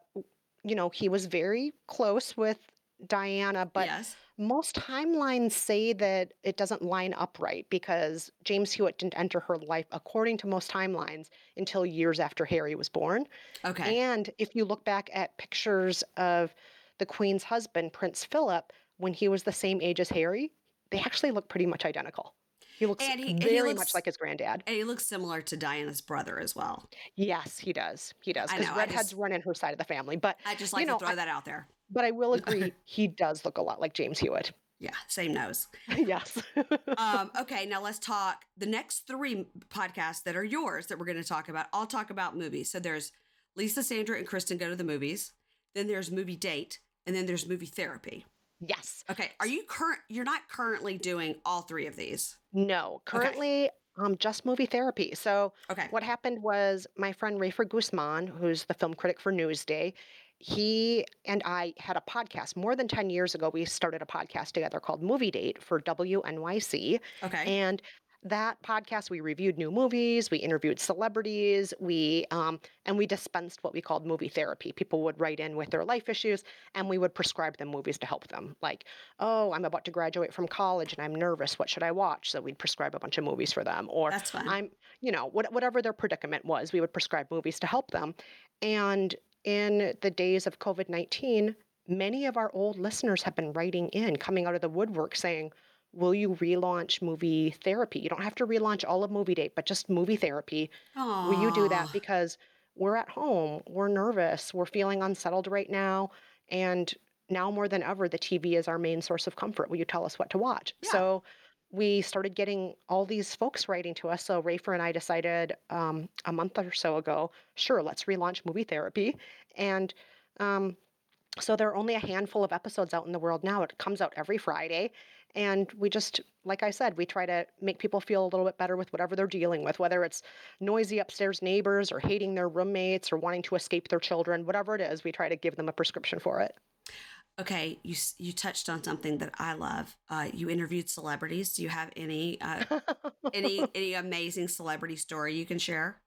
you know, he was very close with Diana, but yes. Most timelines say that it doesn't line up right because James Hewitt didn't enter her life, according to most timelines, until years after Harry was born. Okay. And if you look back at pictures of the Queen's husband, Prince Philip, when he was the same age as Harry, they actually look pretty much identical. He looks And he- very he much like his granddad. and he looks similar to Diana's brother as well. Yes, he does. He does. Because redheads just- run in her side of the family. But I just You like know, to throw I- that out there. But I will agree, he does look a lot like James Hewitt. Yeah, same nose. yes. um, okay, now let's talk the next three podcasts that are yours that we're going to talk about. I'll talk about movies. So there's Lisa, Sandra, and Kristen go to the movies. Then there's movie date, and then there's movie therapy. yes. Okay, are you current? You're not currently doing all three of these. No. Currently, um, just movie therapy. So Okay. what happened was my friend Rafer Guzman, who's the film critic for Newsday, he and I had a podcast more than 10 years ago. We started a podcast together called Movie Date for WNYC. Okay. And that podcast we reviewed new movies we interviewed celebrities we um, and we dispensed what we called movie therapy people would write in with their life issues and we would prescribe them movies to help them like oh i'm about to graduate from college and i'm nervous what should i watch so we'd prescribe a bunch of movies for them or i'm you know what, whatever their predicament was we would prescribe movies to help them and in the days of covid-19 many of our old listeners have been writing in coming out of the woodwork saying will you relaunch movie therapy? You don't have to relaunch all of movie date, but just movie therapy. Will you do that? Because we're at home, we're nervous, we're feeling unsettled right now. And now more than ever, the TV is our main source of comfort. Will you tell us what to watch? Yeah. So we started getting all these folks writing to us. So Rafer and I decided um, a month or so ago, sure, let's relaunch movie therapy. And um, so there are only a handful of episodes out in the world now. It comes out every Friday. And we just, like I said, we try to make people feel a little bit better with whatever they're dealing with, whether it's noisy upstairs neighbors or hating their roommates or wanting to escape their children, whatever it is, we try to give them a prescription for it. Okay, you you touched on something that I love. Uh, you interviewed celebrities. Do you have any uh, any any amazing celebrity story you can share?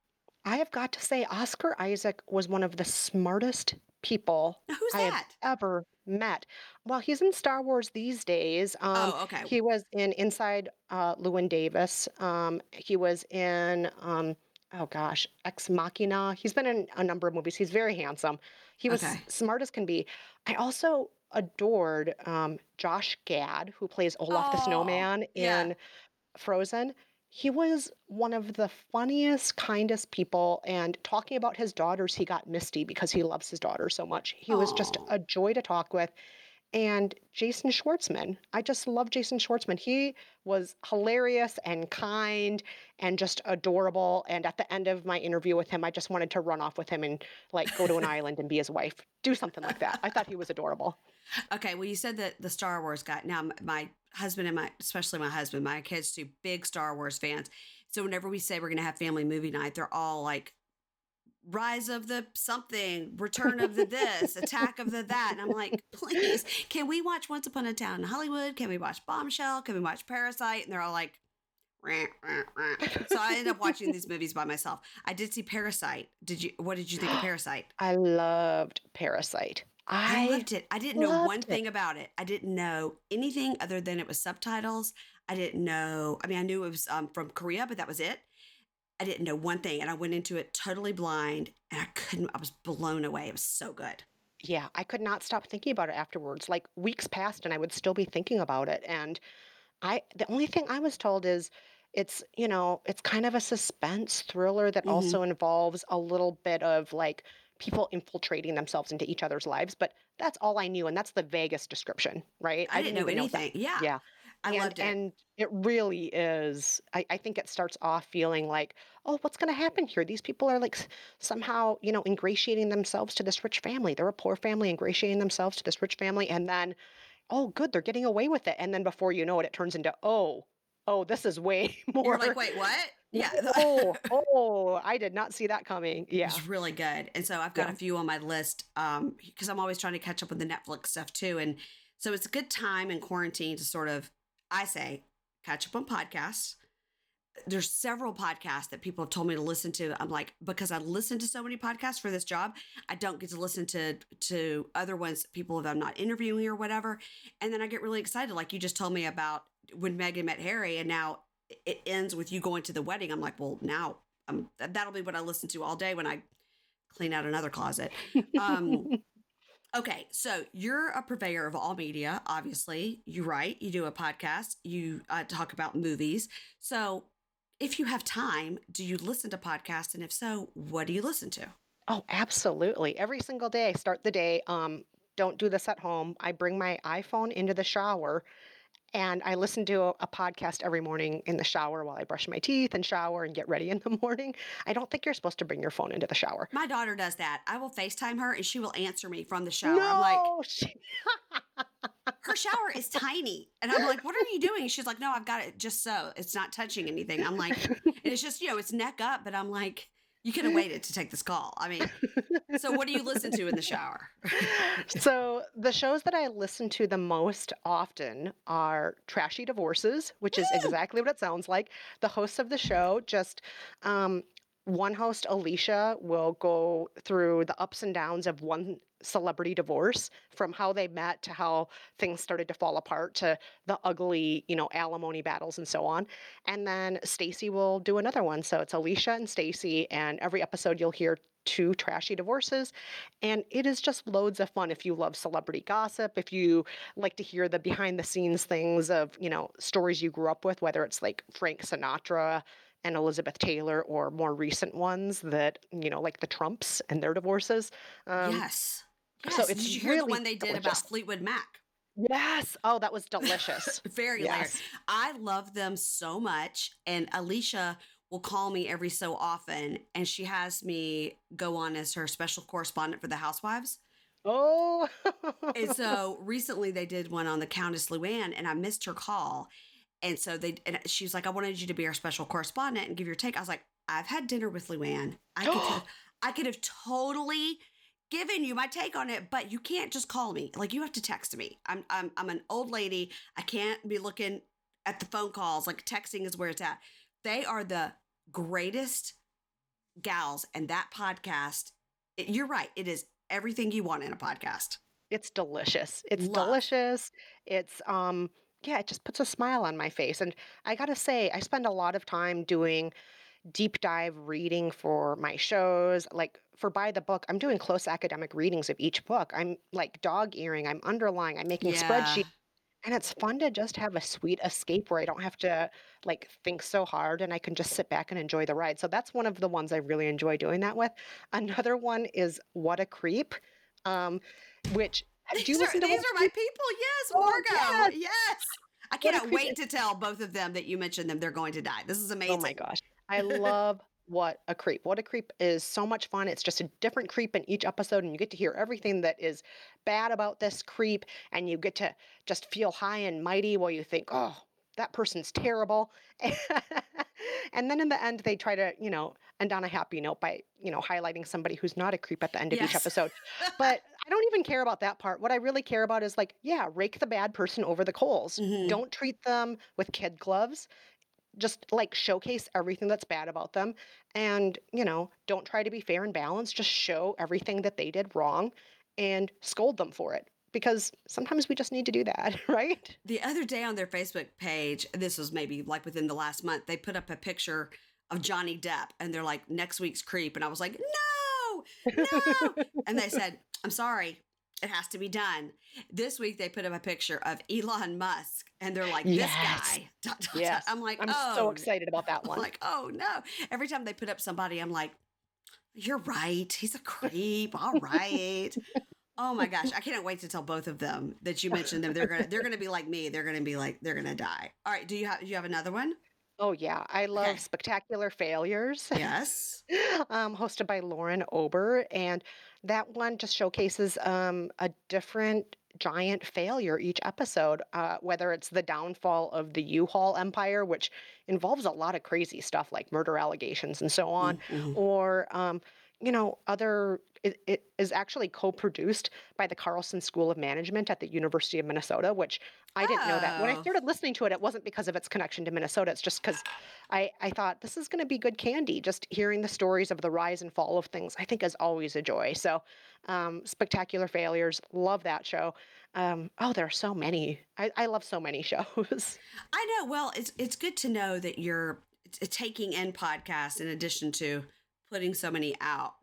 I have got to say, Oscar Isaac was one of the smartest people Now, who's I have ever met. Well, he's in Star Wars these days. Um, oh, okay. He was in Inside uh, Llewyn Davis. Um, he was in, um, oh gosh, Ex Machina. He's been in a number of movies. He's very handsome. He was Okay. smart as can be. I also adored um, Josh Gad, who plays Olaf the Oh, Snowman yeah. in Frozen. He was one of the funniest, kindest people. And talking about his daughters, he got misty because he loves his daughters so much. He was just a joy to talk with. And Jason Schwartzman, I just love Jason Schwartzman. He was hilarious and kind and just adorable. And at the end of my interview with him, I just wanted to run off with him and like go to an island and be his wife, do something like that. I thought he was adorable. Okay, well, you said that the Star Wars guy. Now, my husband and my, especially my husband, my kids too, big Star Wars fans. So whenever we say we're going to have family movie night, they're all like, Rise of the something, Return of the this, Attack of the that. And I'm like, please, can we watch Once Upon a Town in Hollywood? Can we watch Bombshell? Can we watch Parasite? And they're all like, "Rah, rah, rah." so I end up watching these movies by myself. I did see Parasite. Did you? What did you think of Parasite? I loved Parasite. I I loved it. I didn't know one it. thing about it. I didn't know anything other than it was subtitles. I didn't know. I mean, I knew it was um, from Korea, but that was it. I didn't know one thing, and I went into it totally blind, and I couldn't. I was blown away. It was so good. Yeah, I could not stop thinking about it afterwards. Like weeks passed and I would still be thinking about it. And I the only thing I was told is it's, you know, it's kind of a suspense thriller that Mhm. also involves a little bit of like people infiltrating themselves into each other's lives, but that's all I knew and that's the vaguest description, right? I, didn't know even that- anything. yeah, Yeah. I and, loved it. And it really is. I, I think it starts off feeling like, oh, what's going to happen here? These people are like somehow, you know, ingratiating themselves to this rich family. They're a poor family ingratiating themselves to this rich family. And then, oh, good, they're getting away with it. And then before you know it, it turns into, oh, oh, this is way more. You're like, wait, what? Yeah. oh, oh, I did not see that coming. Yeah. It's really good. And so I've got Yeah. a few on my list um because I'm always trying to catch up with the Netflix stuff too. And so it's a good time in quarantine to sort of I say catch up on podcasts. There's several podcasts that people have told me to listen to. I'm like, because I listen to so many podcasts for this job, I don't get to listen to to other ones, people that I'm not interviewing or whatever. And then I get really excited, like you just told me about when Meghan met Harry, and now it ends with you going to the wedding. I'm like, well, now um, that'll be what I listen to all day when I clean out another closet. Um, okay, so you're a purveyor of all media. Obviously, you write, you do a podcast, you uh, talk about movies. So, if you have time, do you listen to podcasts? And if so, what do you listen to? Oh, absolutely. Every single day I start the day. Um, don't do this at home. I bring my iPhone into the shower and I listen to a, a podcast every morning in the shower while I brush my teeth and shower and get ready in the morning. I don't think you're supposed to bring your phone into the shower. My daughter does that. I will FaceTime her and she will answer me from the shower. I'm like, No, she- her shower is tiny. And I'm like, what are you doing? She's like, no, I've got it just so it's not touching anything. I'm like, and it's just, you know, it's neck up, but I'm like, You could have waited to take this call. I mean, so what do you listen to in the shower? so the shows that I listen to the most often are Trashy Divorces, which is exactly what it sounds like. The hosts of the show just um, one host, Alicia, will go through the ups and downs of one celebrity divorce from how they met to how things started to fall apart to the ugly, you know, alimony battles and so on. And then Stacy will do another one. So it's Alicia and Stacy and every episode you'll hear two trashy divorces and it is just loads of fun if you love celebrity gossip if you like to hear the behind the scenes things of you know stories you grew up with whether it's like frank sinatra and Elizabeth Taylor or more recent ones that, you know, like the Trumps and their divorces. Um, yes. yes. So it's did you hear really the one they did delicious. about Fleetwood Mac? Yes. Oh, that was delicious. Very yes. hilarious. I love them so much. And Alicia will call me every so often and she has me go on as her special correspondent for the Housewives. Oh. and so recently they did one on the Countess Luann and I missed her call. And so they, and she was like, I wanted you to be our special correspondent and give your take. I was like, I've had dinner with Luann. I could, have, I could have totally given you my take on it, but you can't just call me. Like you have to text me. I'm, I'm, I'm an old lady. I can't be looking at the phone calls. Like texting is where it's at. They are the greatest gals, and that podcast. It, you're right. It is everything you want in a podcast. It's delicious. It's Love. delicious. It's um yeah, it just puts a smile on my face. And I got to say, I spend a lot of time doing deep dive reading for my shows. Like for By the Book, I'm doing close academic readings of each book. I'm like dog earing, I'm underlying, I'm making Yeah. spreadsheets. And it's fun to just have a sweet escape where I don't have to like think so hard and I can just sit back and enjoy the ride. So that's one of the ones I really enjoy doing that with. Another one is What a Creep, um, which do you These, are, listen to these are my people. Yes, Oh, Margo. yes. Yes. I cannot creep. wait to tell both of them that you mentioned them. They're going to die. This is amazing. Oh my gosh. I love What a Creep. What a Creep is so much fun. It's just a different creep in each episode, and you get to hear everything that is bad about this creep, and you get to just feel high and mighty while you think, oh, that person's terrible. and then in the end, they try to, you know, end on a happy note by, you know, highlighting somebody who's not a creep at the end of each episode. But I don't even care about that part. What I really care about is like, yeah, rake the bad person over the coals. Mhm. Don't treat them with kid gloves. Just like showcase everything that's bad about them. And, you know, don't try to be fair and balanced. Just show everything that they did wrong and scold them for it. Because sometimes we just need to do that, right? The other day on their Facebook page, this was maybe like within the last month, they put up a picture of Johnny Depp and they're like, next week's creep. And I was like, no, no. and they said, I'm sorry, it has to be done. This week they put up a picture of Elon Musk and they're like, this Yes. guy. dot, dot, dot. Yes. I'm like, I'm oh, so excited about that one. I'm like, oh no. Every time they put up somebody, I'm like, you're right. He's a creep. All right. Oh my gosh. I can't wait to tell both of them that you mentioned them. They're gonna they're gonna be like me. They're gonna be like, they're gonna die. All right. Do you have do you have another one? Oh, yeah. I love Okay. Spectacular Failures. Yes. um, hosted by Lauren Ober. And that one just showcases um, a different giant failure each episode, uh, whether it's the downfall of the U Haul empire, which involves a lot of crazy stuff like murder allegations and so on, Mhm. or, um, you know, other. It, it is actually co produced by the Carlson School of Management at the University of Minnesota, which I didn't know that. When I Oh. started listening to it, it wasn't because of its connection to Minnesota. It's just because I, I thought this is going to be good candy. Just hearing the stories of the rise and fall of things, I think, is always a joy. So, um, Spectacular Failures, love that show. Um, oh, there are so many. I, I love so many shows. I know. Well, it's it's good to know that you're taking in podcasts in addition to putting so many out.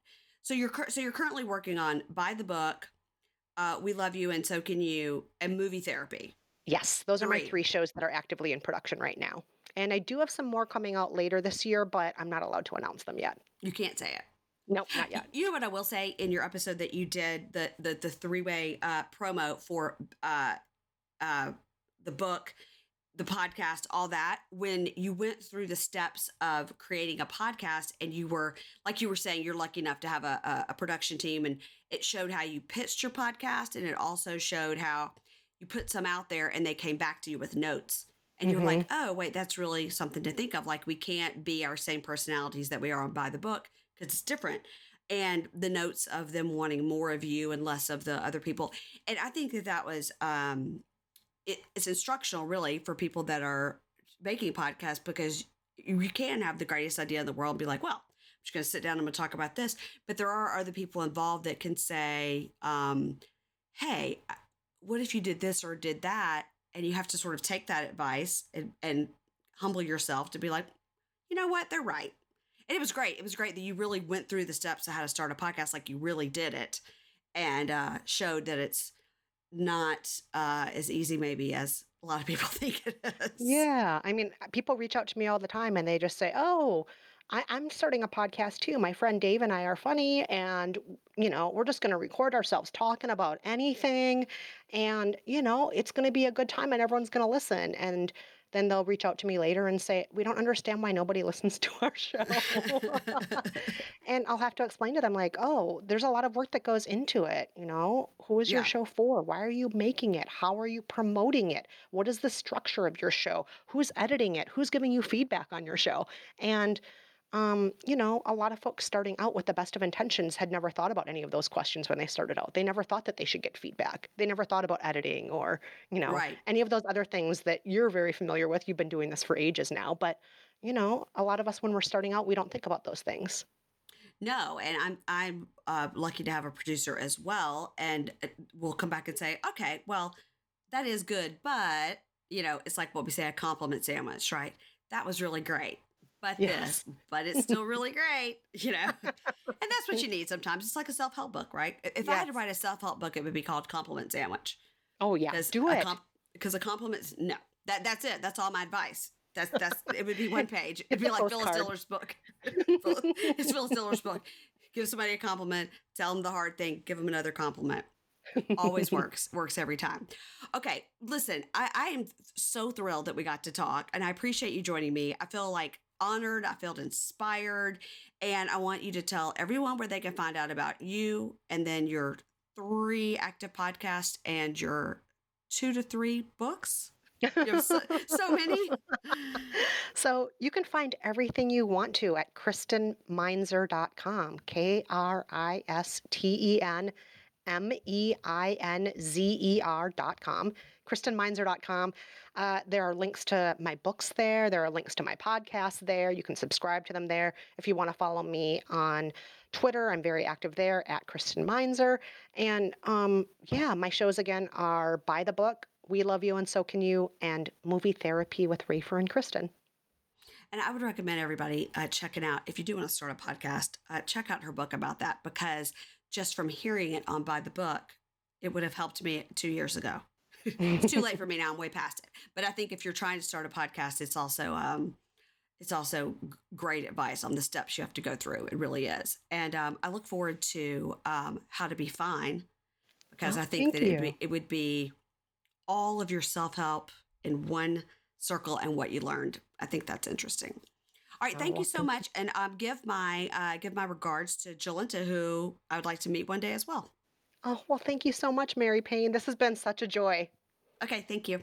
So you're cur- so you're currently working on By the book, uh, we love you and so can you, and movie therapy. yes, those are my Three. three shows that are actively in production right now. And I do have some more coming out later this year, but I'm not allowed to announce them yet. You can't say it. Nope, not yet. You know what I will say in your episode that you did the the the three way uh, promo for uh, uh, the book, the podcast, all that. When you went through the steps of creating a podcast, and you were like you were saying, you're lucky enough to have a, a, a production team, and it showed how you pitched your podcast, and it also showed how you put some out there, and they came back to you with notes. And you're Mhm. like, oh, wait, that's really something to think of. Like, we can't be our same personalities that we are on by the book because it's different and the notes of them wanting more of you and less of the other people and i think that that was um it, it's instructional really for people that are making podcasts because you can have the greatest idea in the world and be like well i'm just going to sit down and i'm going to talk about this. But there are other people involved that can say um hey what if you did this or did that? And you have to sort of take that advice and, and humble yourself to be like you know what? They're right. And it was great. It was great that you really went through the steps of how to start a podcast, like you really did it, and uh, showed that it's not uh, as easy, maybe as a lot of people think it is. Yeah. I mean, people reach out to me all the time and they just say, oh, I, I'm starting a podcast too. My friend Dave and I are funny, and you know, we're just going to record ourselves talking about anything, and you know, it's going to be a good time, and everyone's going to listen. And then they'll reach out to me later and say, We don't understand why nobody listens to our show. and I'll have to explain to them, like, Oh, there's a lot of work that goes into it. You know, who is your show for? Why are you making it? How are you promoting it? What is the structure of your show? Who's editing it? Who's giving you feedback on your show? And um, you know, a lot of folks starting out with the best of intentions had never thought about any of those questions when they started out. They never thought that they should get feedback. They never thought about editing or, you know, Right. any of those other things that you're very familiar with. You've been doing this for ages now, but you know, a lot of us when we're starting out, we don't think about those things. No, and I'm I'm uh, lucky to have a producer as well, and uh, we'll come back and say, okay, well, that is good, but you know, it's like what we say a compliment sandwich, right? That was really great, but Yes. this, but it's still really great, you know, and that's what you need sometimes. It's like a self help book, right? If I had to write a self help book, it would be called Compliment Sandwich. Oh yeah, Because do a it. because a compliment, no, that that's it. That's all my advice. That's that's it would be one page. It'd be like Phyllis. Diller's book. It's Phyllis Diller's book. Give somebody a compliment, tell them the hard thing, give them another compliment. Always works. Works every time. Okay, listen, I, I am so thrilled that we got to talk, and I appreciate you joining me. I feel like honored. I felt inspired, and I want you to tell everyone where they can find out about you, and then your three active podcasts and your two to three books. So, so many. So you can find everything you want to at kristenmeinzer.com. K R I S T E N M E I N Z E R.com. kristenmeinzer.com. Uh, there are links to my books there. There are links to my podcasts there. You can subscribe to them there. If you want to follow me on Twitter, I'm very active there at Kristen Meinzer. And um, yeah, my shows again are By the Book, We Love You and So Can You, and Movie Therapy with Rafer and Kristen. And I would recommend everybody uh, checking out, if you do want to start a podcast, uh, check out her book about that because just from hearing it on By the Book, it would have helped me two years ago. it's too late for me now. I'm way past it. But I think if you're trying to start a podcast, it's also um, it's also great advice on the steps you have to go through. It really is. And um, I look forward to um, how to be fine because Oh, I think that it would, you. be, it would be all of your self help in one circle and what you learned. I think that's interesting. All right, Oh, thank you so much, and um, give my uh, give my regards to Jolenta, who I would like to meet one day as well. Oh, well, thank you so much, Mary Payne. This has been such a joy. Okay, thank you.